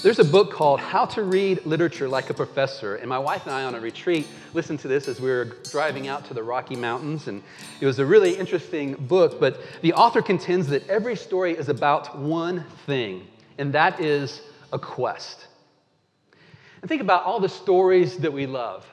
There's a book called How to Read Literature Like a Professor, and my wife and I on a retreat listened to this as we were driving out to the Rocky Mountains, and it was a really interesting book. But the author contends that every story is about one thing, and that is a quest. And think about all the stories that we love.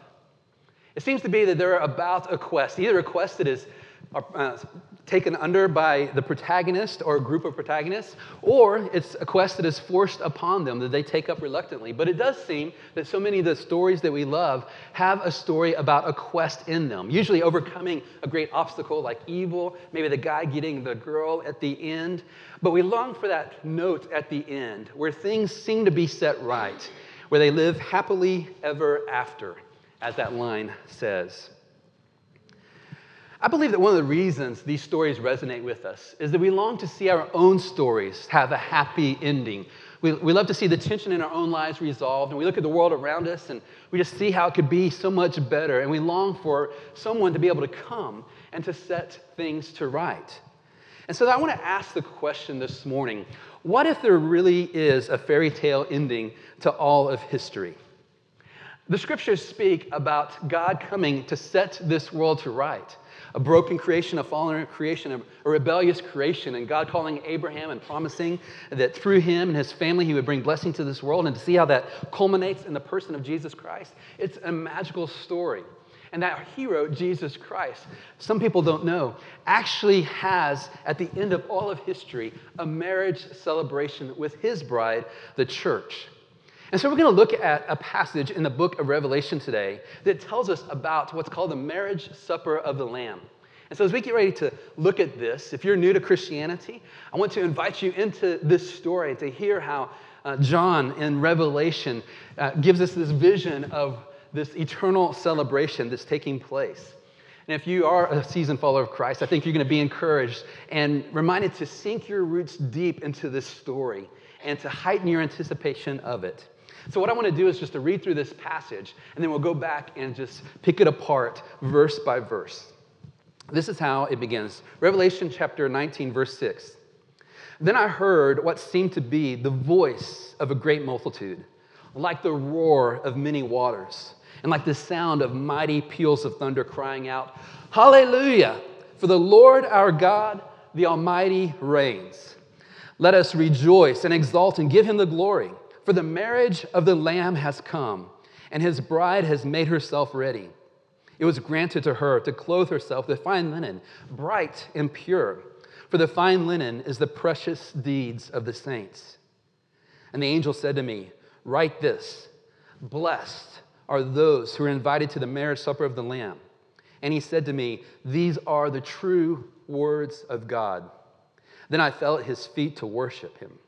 It seems to be that they're about a quest, either a quest that is uh, taken under by the protagonist or a group of protagonists, or it's a quest that is forced upon them that they take up reluctantly. But it does seem that so many of the stories that we love have a story about a quest in them, usually overcoming a great obstacle like evil, maybe the guy getting the girl at the end. But we long for that note at the end where things seem to be set right, where they live happily ever after, as that line says. I believe that one of the reasons these stories resonate with us is that we long to see our own stories have a happy ending. We, we love to see the tension in our own lives resolved, and we look at the world around us and we just see how it could be so much better, and we long for someone to be able to come and to set things to right. And so I want to ask the question this morning what if there really is a fairy tale ending to all of history? The scriptures speak about God coming to set this world to right a broken creation, a fallen creation, a, rebellious creation, and God calling Abraham and promising that through him and his family he would bring blessing to this world, and to see how that culminates in the person of Jesus Christ. It's a magical story. And that hero, Jesus Christ, some people don't know, actually has, at the end of all of history, a marriage celebration with his bride, the church. And so we're going to look at a passage in the book of Revelation today that tells us about what's called the marriage supper of the Lamb. And so, as we get ready to look at this, if you're new to Christianity, I want to invite you into this story to hear how uh, John in Revelation uh, gives us this vision of this eternal celebration that's taking place. And if you are a seasoned follower of Christ, I think you're going to be encouraged and reminded to sink your roots deep into this story and to heighten your anticipation of it. So, what I want to do is just to read through this passage, and then we'll go back and just pick it apart verse by verse. This is how it begins Revelation chapter 19, verse 6. Then I heard what seemed to be the voice of a great multitude, like the roar of many waters, and like the sound of mighty peals of thunder crying out, Hallelujah! For the Lord our God, the Almighty, reigns. Let us rejoice and exult and give him the glory. For the marriage of the Lamb has come, and his bride has made herself ready. It was granted to her to clothe herself with fine linen, bright and pure, for the fine linen is the precious deeds of the saints. And the angel said to me, Write this Blessed are those who are invited to the marriage supper of the Lamb. And he said to me, These are the true words of God. Then I fell at his feet to worship him.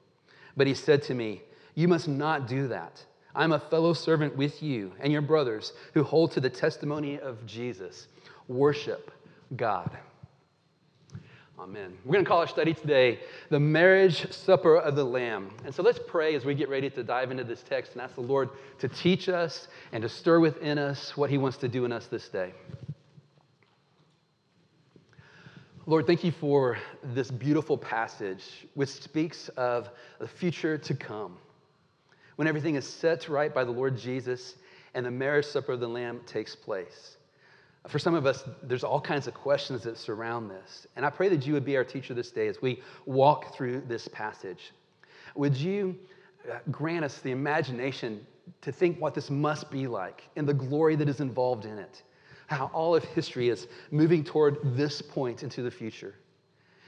But he said to me, you must not do that. I'm a fellow servant with you and your brothers who hold to the testimony of Jesus. Worship God. Amen. We're going to call our study today the marriage supper of the Lamb. And so let's pray as we get ready to dive into this text and ask the Lord to teach us and to stir within us what He wants to do in us this day. Lord, thank you for this beautiful passage which speaks of the future to come when everything is set right by the Lord Jesus and the marriage supper of the Lamb takes place. For some of us, there's all kinds of questions that surround this. And I pray that you would be our teacher this day as we walk through this passage. Would you uh, grant us the imagination to think what this must be like and the glory that is involved in it? How all of history is moving toward this point into the future.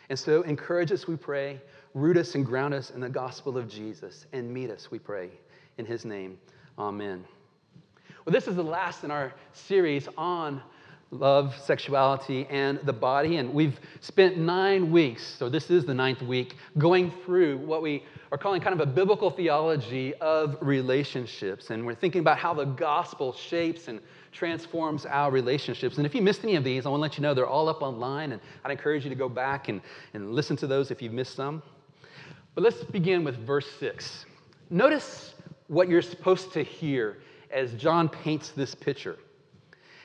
And so encourage us, we pray, root us and ground us in the gospel of Jesus, and meet us, we pray. In his name, amen. Well, this is the last in our series on love, sexuality, and the body. And we've spent nine weeks, so this is the ninth week, going through what we are calling kind of a biblical theology of relationships. And we're thinking about how the gospel shapes and transforms our relationships. And if you missed any of these, I want to let you know they're all up online. And I'd encourage you to go back and, and listen to those if you've missed some. But let's begin with verse 6. Notice what you're supposed to hear as John paints this picture.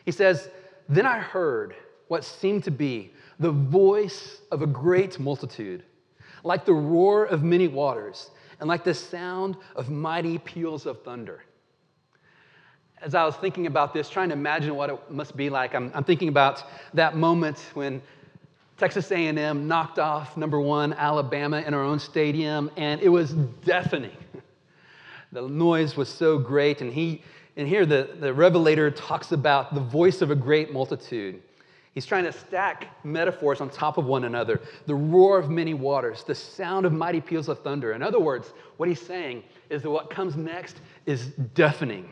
He says, Then I heard what seemed to be the voice of a great multitude, like the roar of many waters, and like the sound of mighty peals of thunder. As I was thinking about this, trying to imagine what it must be like, I'm, I'm thinking about that moment when Texas A&M knocked off number one Alabama in our own stadium, and it was deafening. The noise was so great, and he and here the, the revelator talks about the voice of a great multitude. He's trying to stack metaphors on top of one another the roar of many waters, the sound of mighty peals of thunder. In other words, what he's saying is that what comes next is deafening.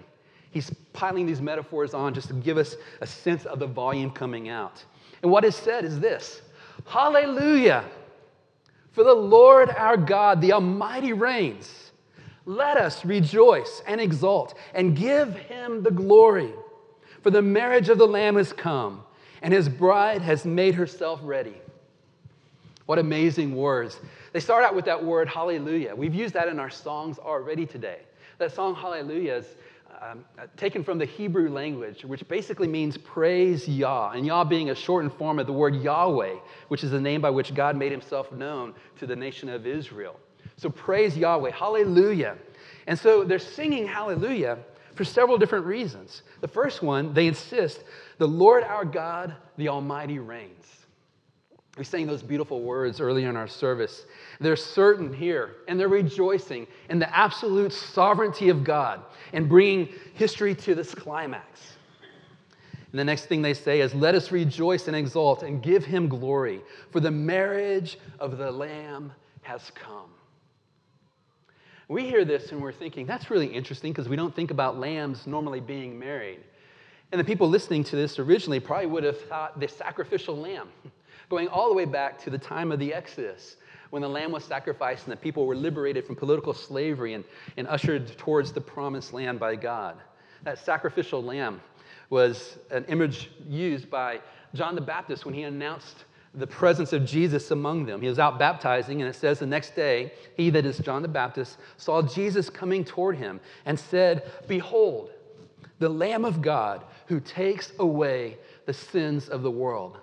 He's piling these metaphors on just to give us a sense of the volume coming out. And what is said is this Hallelujah! For the Lord our God, the Almighty reigns. Let us rejoice and exult and give him the glory. For the marriage of the Lamb has come, and his bride has made herself ready. What amazing words. They start out with that word hallelujah. We've used that in our songs already today. That song hallelujah is um, taken from the Hebrew language, which basically means praise Yah, and Yah being a shortened form of the word Yahweh, which is the name by which God made himself known to the nation of Israel. So praise Yahweh. Hallelujah. And so they're singing hallelujah for several different reasons. The first one, they insist, the Lord our God, the Almighty reigns. We sang those beautiful words earlier in our service. They're certain here, and they're rejoicing in the absolute sovereignty of God and bringing history to this climax. And the next thing they say is, Let us rejoice and exult and give him glory, for the marriage of the Lamb has come. We hear this and we're thinking, that's really interesting because we don't think about lambs normally being married. And the people listening to this originally probably would have thought the sacrificial lamb, going all the way back to the time of the Exodus, when the lamb was sacrificed and the people were liberated from political slavery and, and ushered towards the promised land by God. That sacrificial lamb was an image used by John the Baptist when he announced the presence of Jesus among them. He was out baptizing, and it says the next day, he, that is John the Baptist, saw Jesus coming toward him and said, Behold, the Lamb of God who takes away the sins of the world.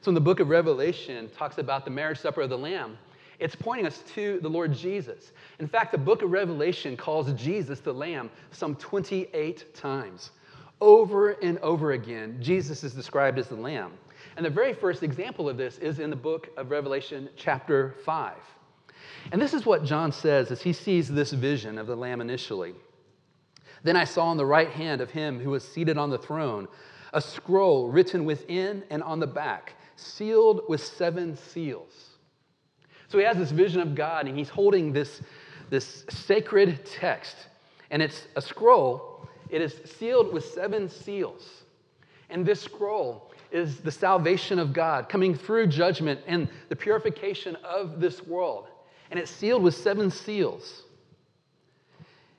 So, in the book of Revelation, talks about the marriage supper of the Lamb. It's pointing us to the Lord Jesus. In fact, the book of Revelation calls Jesus the Lamb some 28 times. Over and over again, Jesus is described as the Lamb. And the very first example of this is in the book of Revelation, chapter 5. And this is what John says as he sees this vision of the Lamb initially. Then I saw on the right hand of him who was seated on the throne a scroll written within and on the back, sealed with seven seals. So he has this vision of God, and he's holding this, this sacred text, and it's a scroll. It is sealed with seven seals. And this scroll is the salvation of God coming through judgment and the purification of this world. And it's sealed with seven seals.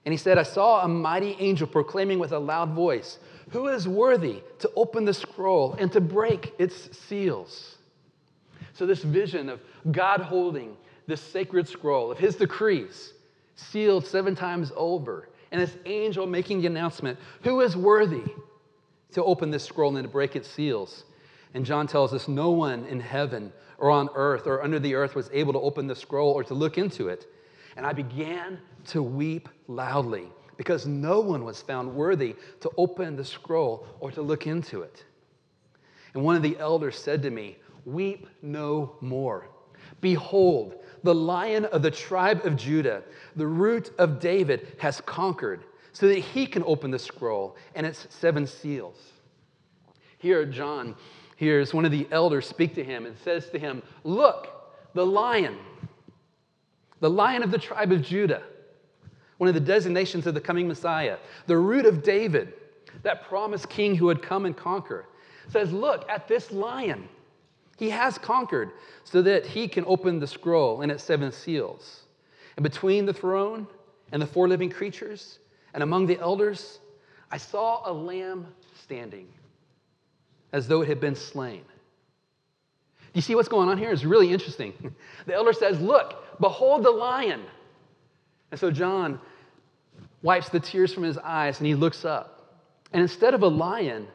And he said, I saw a mighty angel proclaiming with a loud voice, Who is worthy to open the scroll and to break its seals? So, this vision of God holding this sacred scroll of his decrees, sealed seven times over, and this angel making the announcement, Who is worthy? to open this scroll and to break its seals. And John tells us no one in heaven or on earth or under the earth was able to open the scroll or to look into it. And I began to weep loudly because no one was found worthy to open the scroll or to look into it. And one of the elders said to me, Weep no more. Behold, the lion of the tribe of Judah, the root of David, has conquered so that he can open the scroll and its seven seals. Here, John hears one of the elders speak to him and says to him, Look, the lion, the lion of the tribe of Judah, one of the designations of the coming Messiah, the root of David, that promised king who would come and conquer, says, Look at this lion. He has conquered so that he can open the scroll and its seven seals. And between the throne and the four living creatures, and among the elders, I saw a lamb standing as though it had been slain. You see what's going on here? It's really interesting. The elder says, Look, behold the lion. And so John wipes the tears from his eyes and he looks up. And instead of a lion,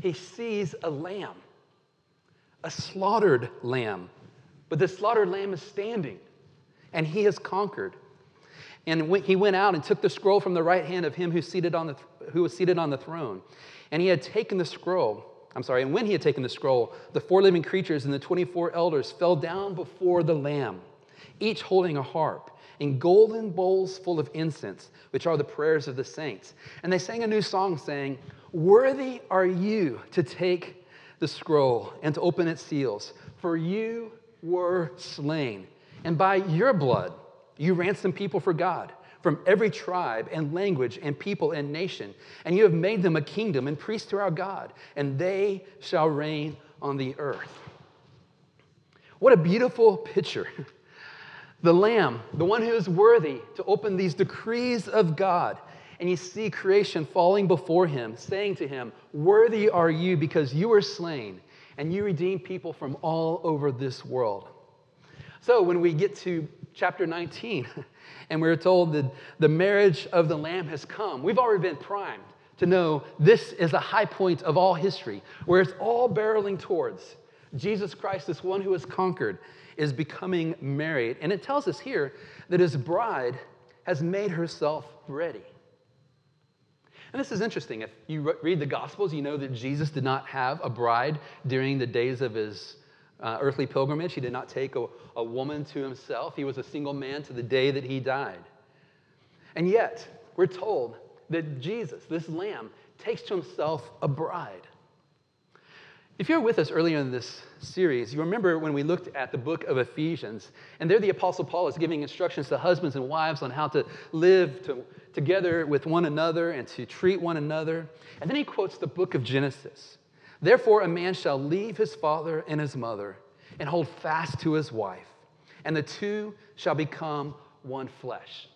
he sees a lamb, a slaughtered lamb. But the slaughtered lamb is standing and he has conquered. And he went out and took the scroll from the right hand of him who, seated on the, who was seated on the throne. And he had taken the scroll. I'm sorry, and when he had taken the scroll, the four living creatures and the 24 elders fell down before the Lamb, each holding a harp and golden bowls full of incense, which are the prayers of the saints. And they sang a new song, saying, Worthy are you to take the scroll and to open its seals, for you were slain. And by your blood, you ransomed people for God from every tribe and language and people and nation. And you have made them a kingdom and priests to our God, and they shall reign on the earth. What a beautiful picture. The Lamb, the one who is worthy to open these decrees of God. And you see creation falling before him, saying to him, Worthy are you because you were slain, and you redeemed people from all over this world. So when we get to chapter 19, and we're told that the marriage of the Lamb has come, we've already been primed to know this is a high point of all history, where it's all barreling towards Jesus Christ, this one who has conquered, is becoming married. And it tells us here that his bride has made herself ready. And this is interesting. If you read the Gospels, you know that Jesus did not have a bride during the days of his uh, earthly pilgrimage. He did not take a, a woman to himself. He was a single man to the day that he died. And yet, we're told that Jesus, this lamb, takes to himself a bride. If you were with us earlier in this series, you remember when we looked at the book of Ephesians, and there the Apostle Paul is giving instructions to husbands and wives on how to live to, together with one another and to treat one another. And then he quotes the book of Genesis. Therefore, a man shall leave his father and his mother and hold fast to his wife, and the two shall become one flesh.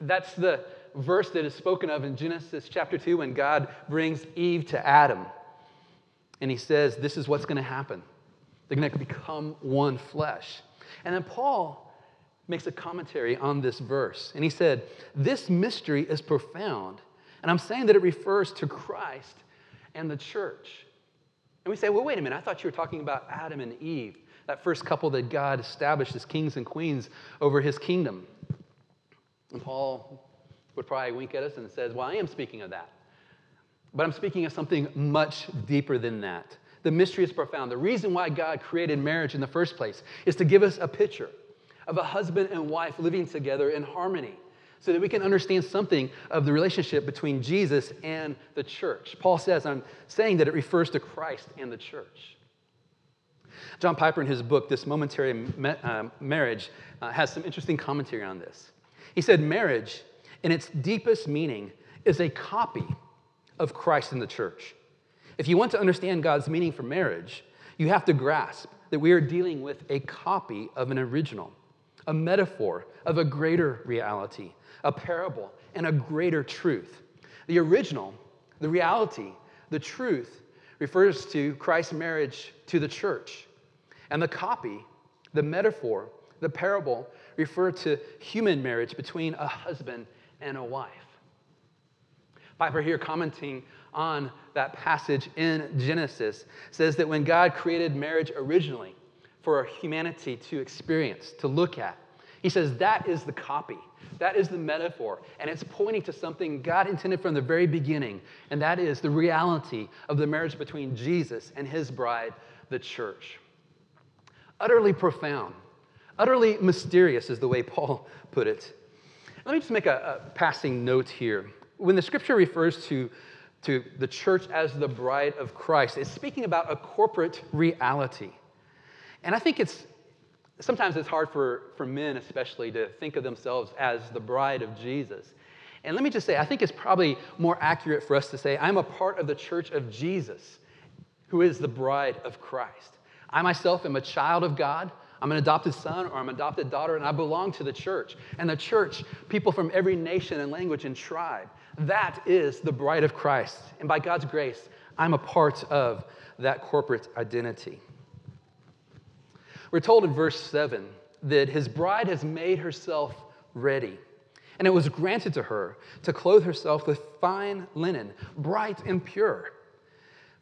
That's the verse that is spoken of in Genesis chapter 2 when God brings Eve to Adam. And he says, This is what's going to happen. They're going to become one flesh. And then Paul makes a commentary on this verse. And he said, This mystery is profound. And I'm saying that it refers to Christ and the church. And we say, well, wait a minute, I thought you were talking about Adam and Eve, that first couple that God established as kings and queens over his kingdom. And Paul would probably wink at us and says, well, I am speaking of that. But I'm speaking of something much deeper than that. The mystery is profound. The reason why God created marriage in the first place is to give us a picture of a husband and wife living together in harmony so that we can understand something of the relationship between Jesus and the church. Paul says, I'm saying that it refers to Christ and the church. John Piper, in his book, This Momentary uh, Marriage, uh, has some interesting commentary on this. He said, Marriage, in its deepest meaning, is a copy of Christ in the church. If you want to understand God's meaning for marriage, you have to grasp that we are dealing with a copy of an original, a metaphor of a greater reality, a parable, and a greater truth. The original, the reality, the truth refers to Christ's marriage to the church. And the copy, the metaphor, the parable refer to human marriage between a husband and a wife. Piper, here commenting on that passage in Genesis, says that when God created marriage originally for humanity to experience, to look at, he says that is the copy. That is the metaphor. And it's pointing to something God intended from the very beginning, and that is the reality of the marriage between Jesus and his bride, the church. Utterly profound, utterly mysterious is the way Paul put it. Let me just make a, a passing note here. When the scripture refers to, to the church as the bride of Christ, it's speaking about a corporate reality. And I think it's sometimes it's hard for, for men, especially, to think of themselves as the bride of Jesus. And let me just say, I think it's probably more accurate for us to say, I'm a part of the church of Jesus, who is the bride of Christ. I myself am a child of God. I'm an adopted son or I'm an adopted daughter, and I belong to the church. And the church, people from every nation and language and tribe, that is the bride of Christ. And by God's grace, I'm a part of that corporate identity. We're told in verse 7 that his bride has made herself ready. And it was granted to her to clothe herself with fine linen, bright and pure.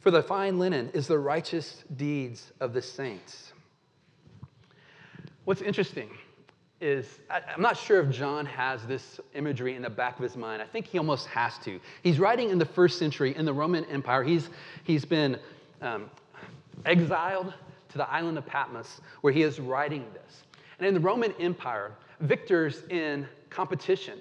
For the fine linen is the righteous deeds of the saints. What's interesting is I, am not sure if John has this imagery in the back of his mind. I think he almost has to. He's writing in the first century in the Roman Empire. He's, he's been um, exiled to the island of Patmos where he is writing this. And in the Roman Empire, victors in competition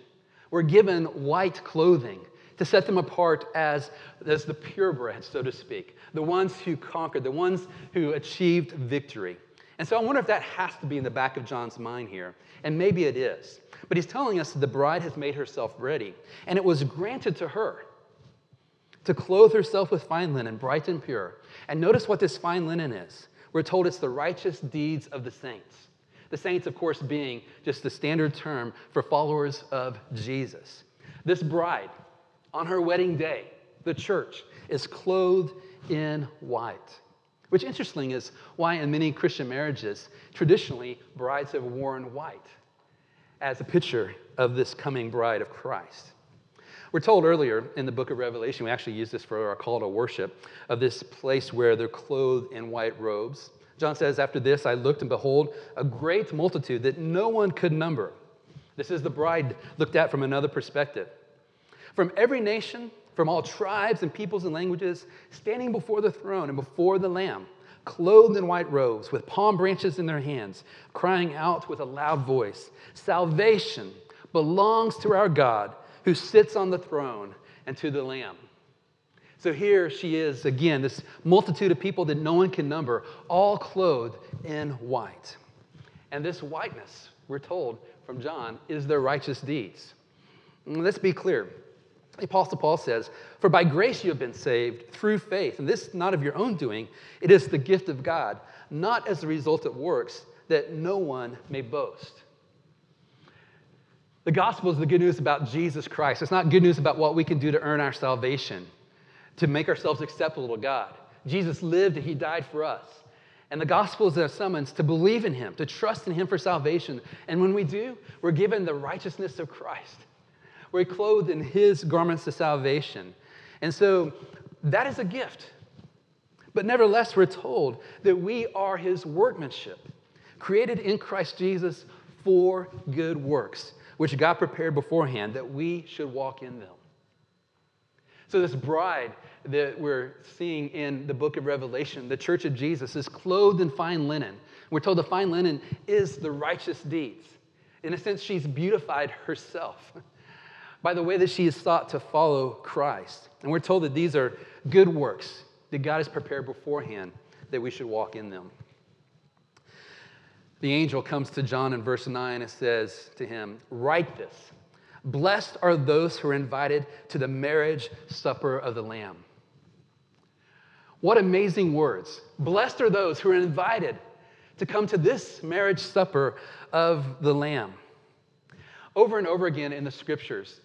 were given white clothing to set them apart as, as the purebred, so to speak, the ones who conquered, the ones who achieved victory. And so I wonder if that has to be in the back of John's mind here. And maybe it is. But he's telling us that the bride has made herself ready, and it was granted to her to clothe herself with fine linen, bright and pure. And notice what this fine linen is. We're told it's the righteous deeds of the saints. The saints, of course, being just the standard term for followers of Jesus. This bride, on her wedding day, the church, is clothed in white. Which, interesting, is why in many Christian marriages, traditionally, brides have worn white as a picture of this coming bride of Christ. We're told earlier in the book of Revelation, we actually use this for our call to worship, of this place where they're clothed in white robes. John says, After this, I looked and behold a great multitude that no one could number. This is the bride looked at from another perspective. From every nation, from all tribes and peoples and languages, standing before the throne and before the Lamb, clothed in white robes, with palm branches in their hands, crying out with a loud voice Salvation belongs to our God who sits on the throne and to the Lamb. So here she is again, this multitude of people that no one can number, all clothed in white. And this whiteness, we're told from John, is their righteous deeds. Let's be clear. The Apostle Paul says, For by grace you have been saved through faith, and this not of your own doing, it is the gift of God, not as a result of works, that no one may boast. The gospel is the good news about Jesus Christ. It's not good news about what we can do to earn our salvation to make ourselves acceptable to God. Jesus lived and he died for us. And the gospel is a summons to believe in him, to trust in him for salvation. And when we do, we're given the righteousness of Christ. We're clothed in his garments of salvation. And so that is a gift. But nevertheless, we're told that we are his workmanship, created in Christ Jesus for good works, which God prepared beforehand that we should walk in them. So, this bride that we're seeing in the book of Revelation, the church of Jesus, is clothed in fine linen. We're told the fine linen is the righteous deeds. In a sense, she's beautified herself by the way that she is sought to follow Christ. And we're told that these are good works that God has prepared beforehand that we should walk in them. The angel comes to John in verse 9 and says to him, Write this Blessed are those who are invited to the marriage supper of the Lamb. What amazing words. Blessed are those who are invited to come to this marriage supper of the Lamb. Over and over again in the scriptures,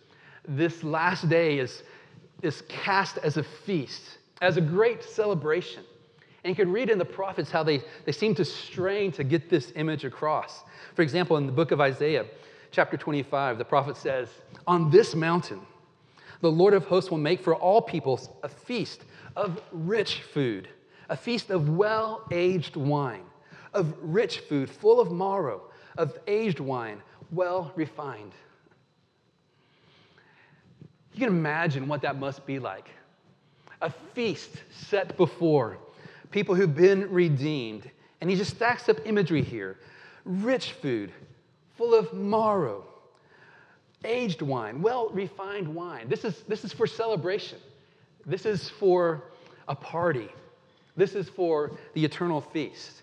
this last day is, is cast as a feast, as a great celebration. And you can read in the prophets how they, they seem to strain to get this image across. For example, in the book of Isaiah, chapter 25, the prophet says, On this mountain, the Lord of hosts will make for all peoples a feast of rich food, a feast of well aged wine, of rich food full of marrow, of aged wine, well refined. You can imagine what that must be like. A feast set before people who've been redeemed. And he just stacks up imagery here rich food, full of marrow, aged wine, well refined wine. This is, this is for celebration. This is for a party. This is for the eternal feast.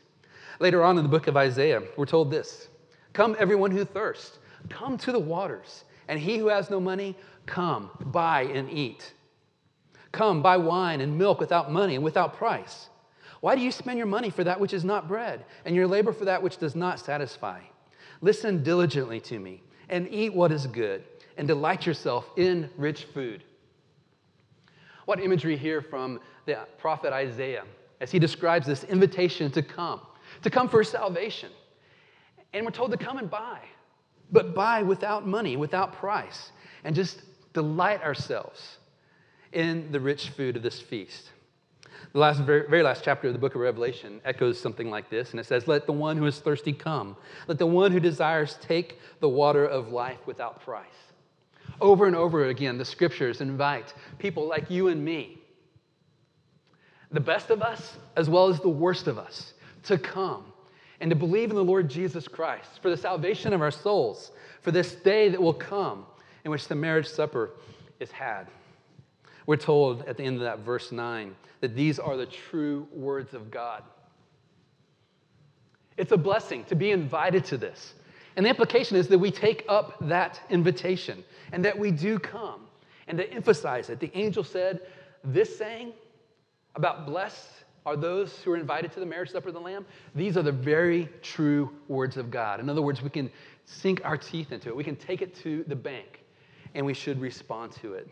Later on in the book of Isaiah, we're told this Come, everyone who thirsts, come to the waters. And he who has no money, come, buy and eat. Come, buy wine and milk without money and without price. Why do you spend your money for that which is not bread, and your labor for that which does not satisfy? Listen diligently to me and eat what is good and delight yourself in rich food. What imagery here from the prophet Isaiah as he describes this invitation to come, to come for salvation. And we're told to come and buy, but buy without money, without price, and just delight ourselves in the rich food of this feast. The last, very, very last chapter of the book of Revelation echoes something like this, and it says, Let the one who is thirsty come. Let the one who desires take the water of life without price. Over and over again, the scriptures invite people like you and me, the best of us as well as the worst of us, to come and to believe in the Lord Jesus Christ for the salvation of our souls, for this day that will come in which the marriage supper is had. We're told at the end of that verse 9 that these are the true words of God. It's a blessing to be invited to this. And the implication is that we take up that invitation and that we do come. And to emphasize it, the angel said, This saying about blessed are those who are invited to the marriage supper of the Lamb. These are the very true words of God. In other words, we can sink our teeth into it, we can take it to the bank, and we should respond to it.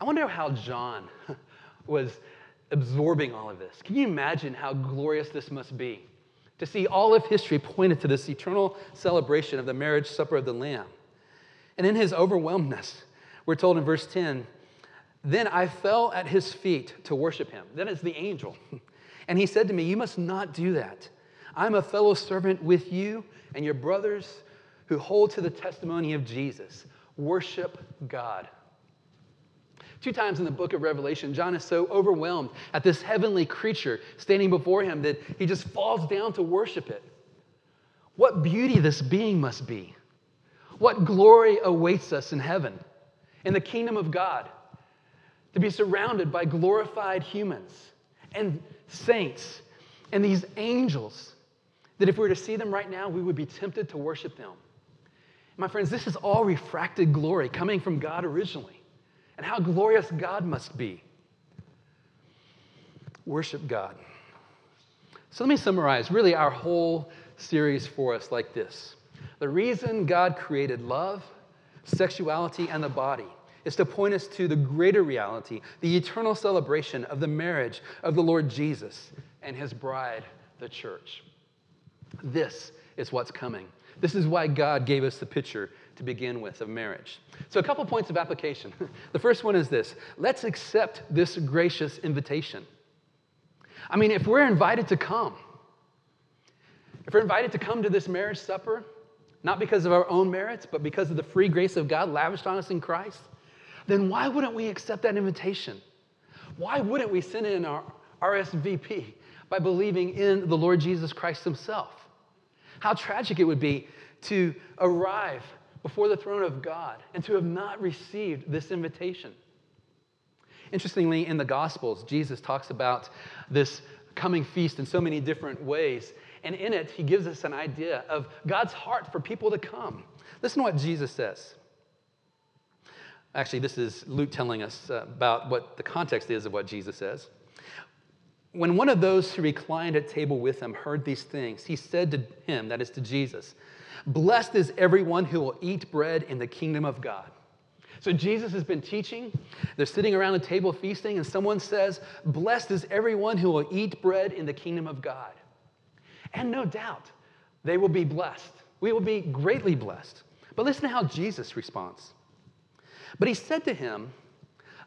I wonder how John was absorbing all of this. Can you imagine how glorious this must be? To see all of history pointed to this eternal celebration of the marriage supper of the Lamb. And in his overwhelmedness, we're told in verse 10 Then I fell at his feet to worship him. Then it's the angel. And he said to me, You must not do that. I'm a fellow servant with you and your brothers who hold to the testimony of Jesus. Worship God. Two times in the book of Revelation, John is so overwhelmed at this heavenly creature standing before him that he just falls down to worship it. What beauty this being must be. What glory awaits us in heaven, in the kingdom of God, to be surrounded by glorified humans and saints and these angels that if we were to see them right now, we would be tempted to worship them. My friends, this is all refracted glory coming from God originally and how glorious God must be. Worship God. So let me summarize really our whole series for us like this The reason God created love, sexuality, and the body is to point us to the greater reality, the eternal celebration of the marriage of the Lord Jesus and his bride, the church. This is what's coming. This is why God gave us the picture to begin with of marriage. So, a couple points of application. the first one is this let's accept this gracious invitation. I mean, if we're invited to come, if we're invited to come to this marriage supper, not because of our own merits, but because of the free grace of God lavished on us in Christ, then why wouldn't we accept that invitation? Why wouldn't we send in our RSVP by believing in the Lord Jesus Christ Himself? How tragic it would be to arrive before the throne of God and to have not received this invitation. Interestingly, in the Gospels, Jesus talks about this coming feast in so many different ways. And in it, he gives us an idea of God's heart for people to come. Listen to what Jesus says. Actually, this is Luke telling us uh, about what the context is of what Jesus says. When one of those who reclined at table with him heard these things, he said to him, that is to Jesus, Blessed is everyone who will eat bread in the kingdom of God. So Jesus has been teaching. They're sitting around a table feasting, and someone says, Blessed is everyone who will eat bread in the kingdom of God. And no doubt, they will be blessed. We will be greatly blessed. But listen to how Jesus responds. But he said to him,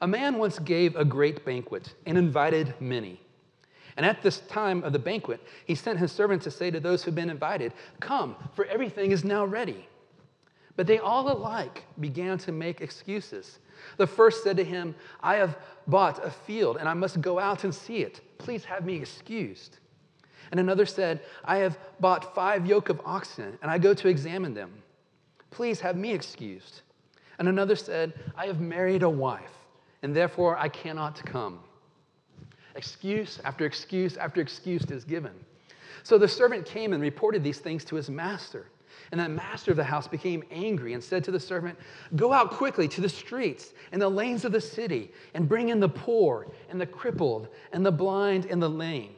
A man once gave a great banquet and invited many. And at this time of the banquet, he sent his servant to say to those who'd been invited, Come, for everything is now ready. But they all alike began to make excuses. The first said to him, I have bought a field and I must go out and see it. Please have me excused. And another said, I have bought five yoke of oxen and I go to examine them. Please have me excused. And another said, I have married a wife and therefore I cannot come. Excuse after excuse after excuse is given. So the servant came and reported these things to his master. And the master of the house became angry and said to the servant, Go out quickly to the streets and the lanes of the city and bring in the poor and the crippled and the blind and the lame.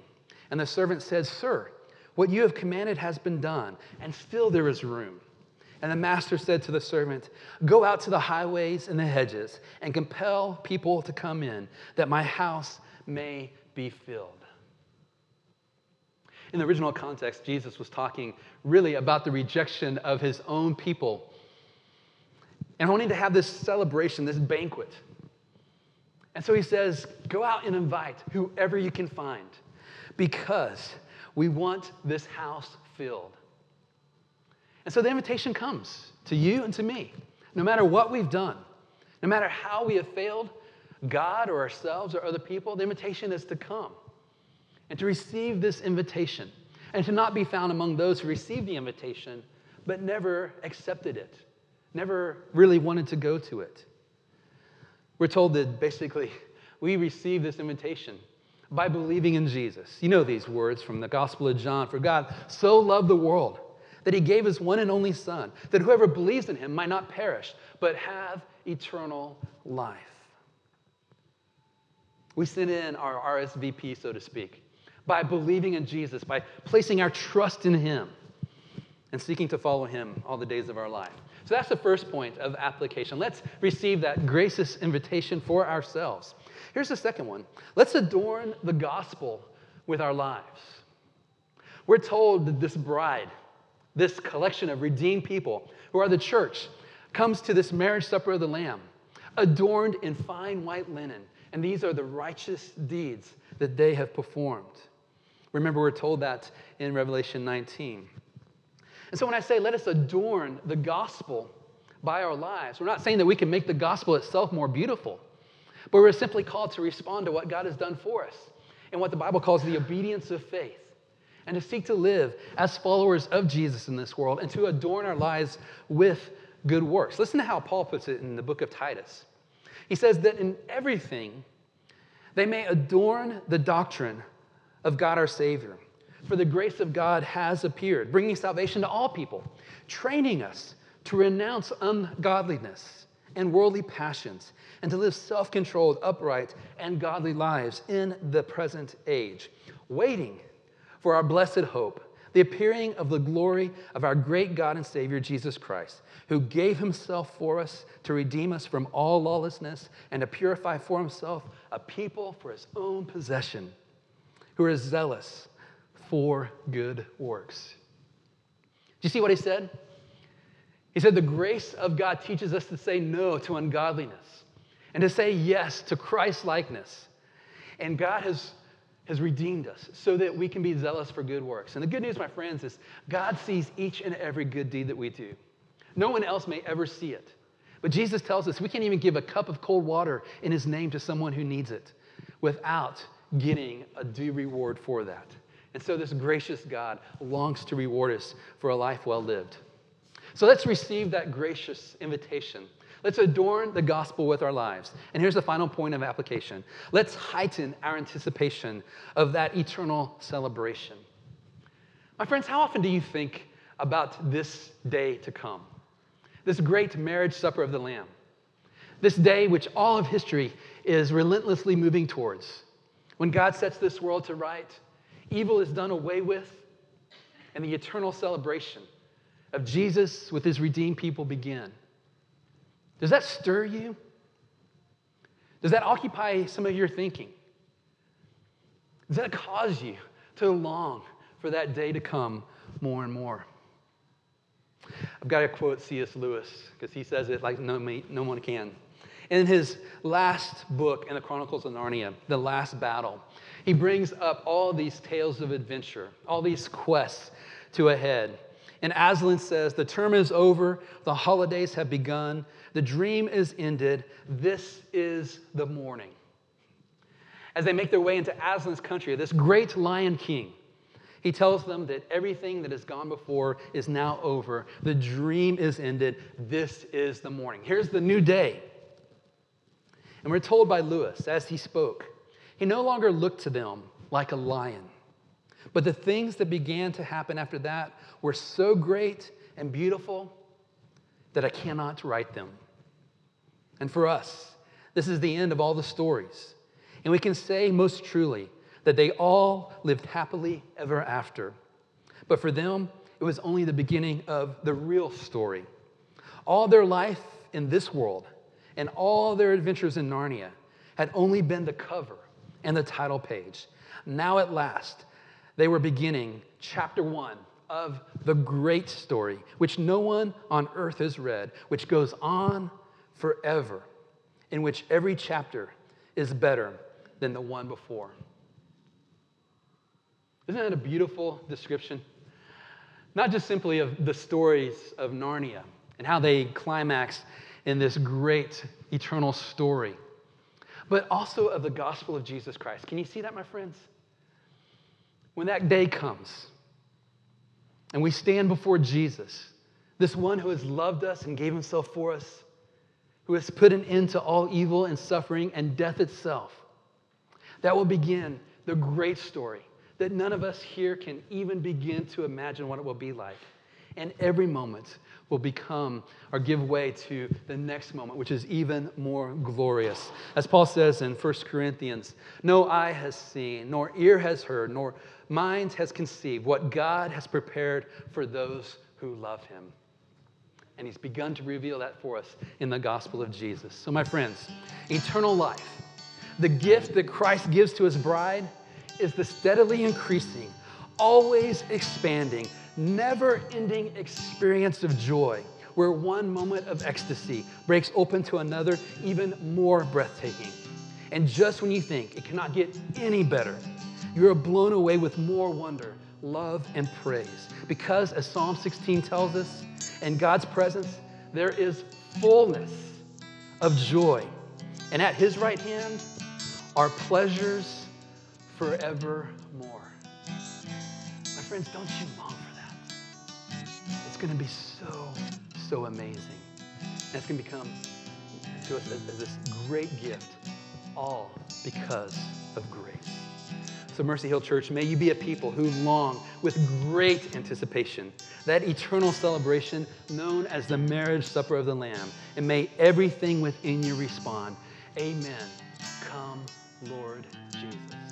And the servant said, Sir, what you have commanded has been done, and still there is room. And the master said to the servant, Go out to the highways and the hedges and compel people to come in, that my house may be filled. In the original context, Jesus was talking really about the rejection of his own people and wanting to have this celebration, this banquet. And so he says, Go out and invite whoever you can find because we want this house filled. And so the invitation comes to you and to me. No matter what we've done, no matter how we have failed, God or ourselves or other people, the invitation is to come and to receive this invitation and to not be found among those who received the invitation but never accepted it, never really wanted to go to it. We're told that basically we receive this invitation by believing in Jesus. You know these words from the Gospel of John For God so loved the world that he gave his one and only Son, that whoever believes in him might not perish, but have eternal life. We send in our RSVP, so to speak, by believing in Jesus, by placing our trust in him and seeking to follow him all the days of our life. So that's the first point of application. Let's receive that gracious invitation for ourselves. Here's the second one let's adorn the gospel with our lives. We're told that this bride, this collection of redeemed people who are the church, comes to this marriage supper of the Lamb, adorned in fine white linen. And these are the righteous deeds that they have performed. Remember, we're told that in Revelation 19. And so when I say let us adorn the gospel by our lives, we're not saying that we can make the gospel itself more beautiful, but we're simply called to respond to what God has done for us and what the Bible calls the obedience of faith and to seek to live as followers of Jesus in this world and to adorn our lives with good works. Listen to how Paul puts it in the book of Titus. He says that in everything they may adorn the doctrine of God our Savior. For the grace of God has appeared, bringing salvation to all people, training us to renounce ungodliness and worldly passions, and to live self controlled, upright, and godly lives in the present age, waiting for our blessed hope, the appearing of the glory of our great God and Savior Jesus Christ, who gave himself for us to redeem us from all lawlessness and to purify for himself a people for his own possession, who are zealous for good works. Do you see what he said? He said, The grace of God teaches us to say no to ungodliness and to say yes to Christ likeness. And God has, has redeemed us so that we can be zealous for good works. And the good news, my friends, is God sees each and every good deed that we do. No one else may ever see it. But Jesus tells us we can't even give a cup of cold water in his name to someone who needs it without getting a due reward for that. And so, this gracious God longs to reward us for a life well lived. So, let's receive that gracious invitation. Let's adorn the gospel with our lives. And here's the final point of application let's heighten our anticipation of that eternal celebration. My friends, how often do you think about this day to come? This great marriage supper of the Lamb. This day, which all of history is relentlessly moving towards. When God sets this world to right, Evil is done away with, and the eternal celebration of Jesus with his redeemed people begin. Does that stir you? Does that occupy some of your thinking? Does that cause you to long for that day to come more and more? I've got to quote C.S. Lewis because he says it like no, no one can. In his last book in the Chronicles of Narnia, The Last Battle, he brings up all these tales of adventure, all these quests to a head. And Aslan says, The term is over, the holidays have begun, the dream is ended, this is the morning. As they make their way into Aslan's country, this great lion king, he tells them that everything that has gone before is now over. The dream is ended. This is the morning. Here's the new day. And we're told by Lewis as he spoke he no longer looked to them like a lion. But the things that began to happen after that were so great and beautiful that I cannot write them. And for us, this is the end of all the stories. And we can say most truly that they all lived happily ever after. But for them, it was only the beginning of the real story. All their life in this world and all their adventures in Narnia had only been the cover and the title page. Now, at last, they were beginning chapter one of the great story, which no one on earth has read, which goes on forever, in which every chapter is better than the one before. Isn't that a beautiful description? Not just simply of the stories of Narnia and how they climax in this great eternal story, but also of the gospel of Jesus Christ. Can you see that, my friends? When that day comes and we stand before Jesus, this one who has loved us and gave himself for us, who has put an end to all evil and suffering and death itself, that will begin the great story that none of us here can even begin to imagine what it will be like. And every moment will become or give way to the next moment, which is even more glorious. As Paul says in 1 Corinthians, no eye has seen, nor ear has heard, nor mind has conceived what God has prepared for those who love him. And he's begun to reveal that for us in the gospel of Jesus. So, my friends, eternal life, the gift that Christ gives to his bride, is the steadily increasing, always expanding, never ending experience of joy where one moment of ecstasy breaks open to another, even more breathtaking. And just when you think it cannot get any better, you are blown away with more wonder, love, and praise. Because, as Psalm 16 tells us, in God's presence, there is fullness of joy. And at his right hand are pleasures forevermore. My friends, don't you long for that? It's going to be so, so amazing. And it's going to become to us as, as this great gift, all because of grace. So, Mercy Hill Church, may you be a people who long with great anticipation that eternal celebration known as the marriage supper of the Lamb. And may everything within you respond, Amen. Come, Lord Jesus.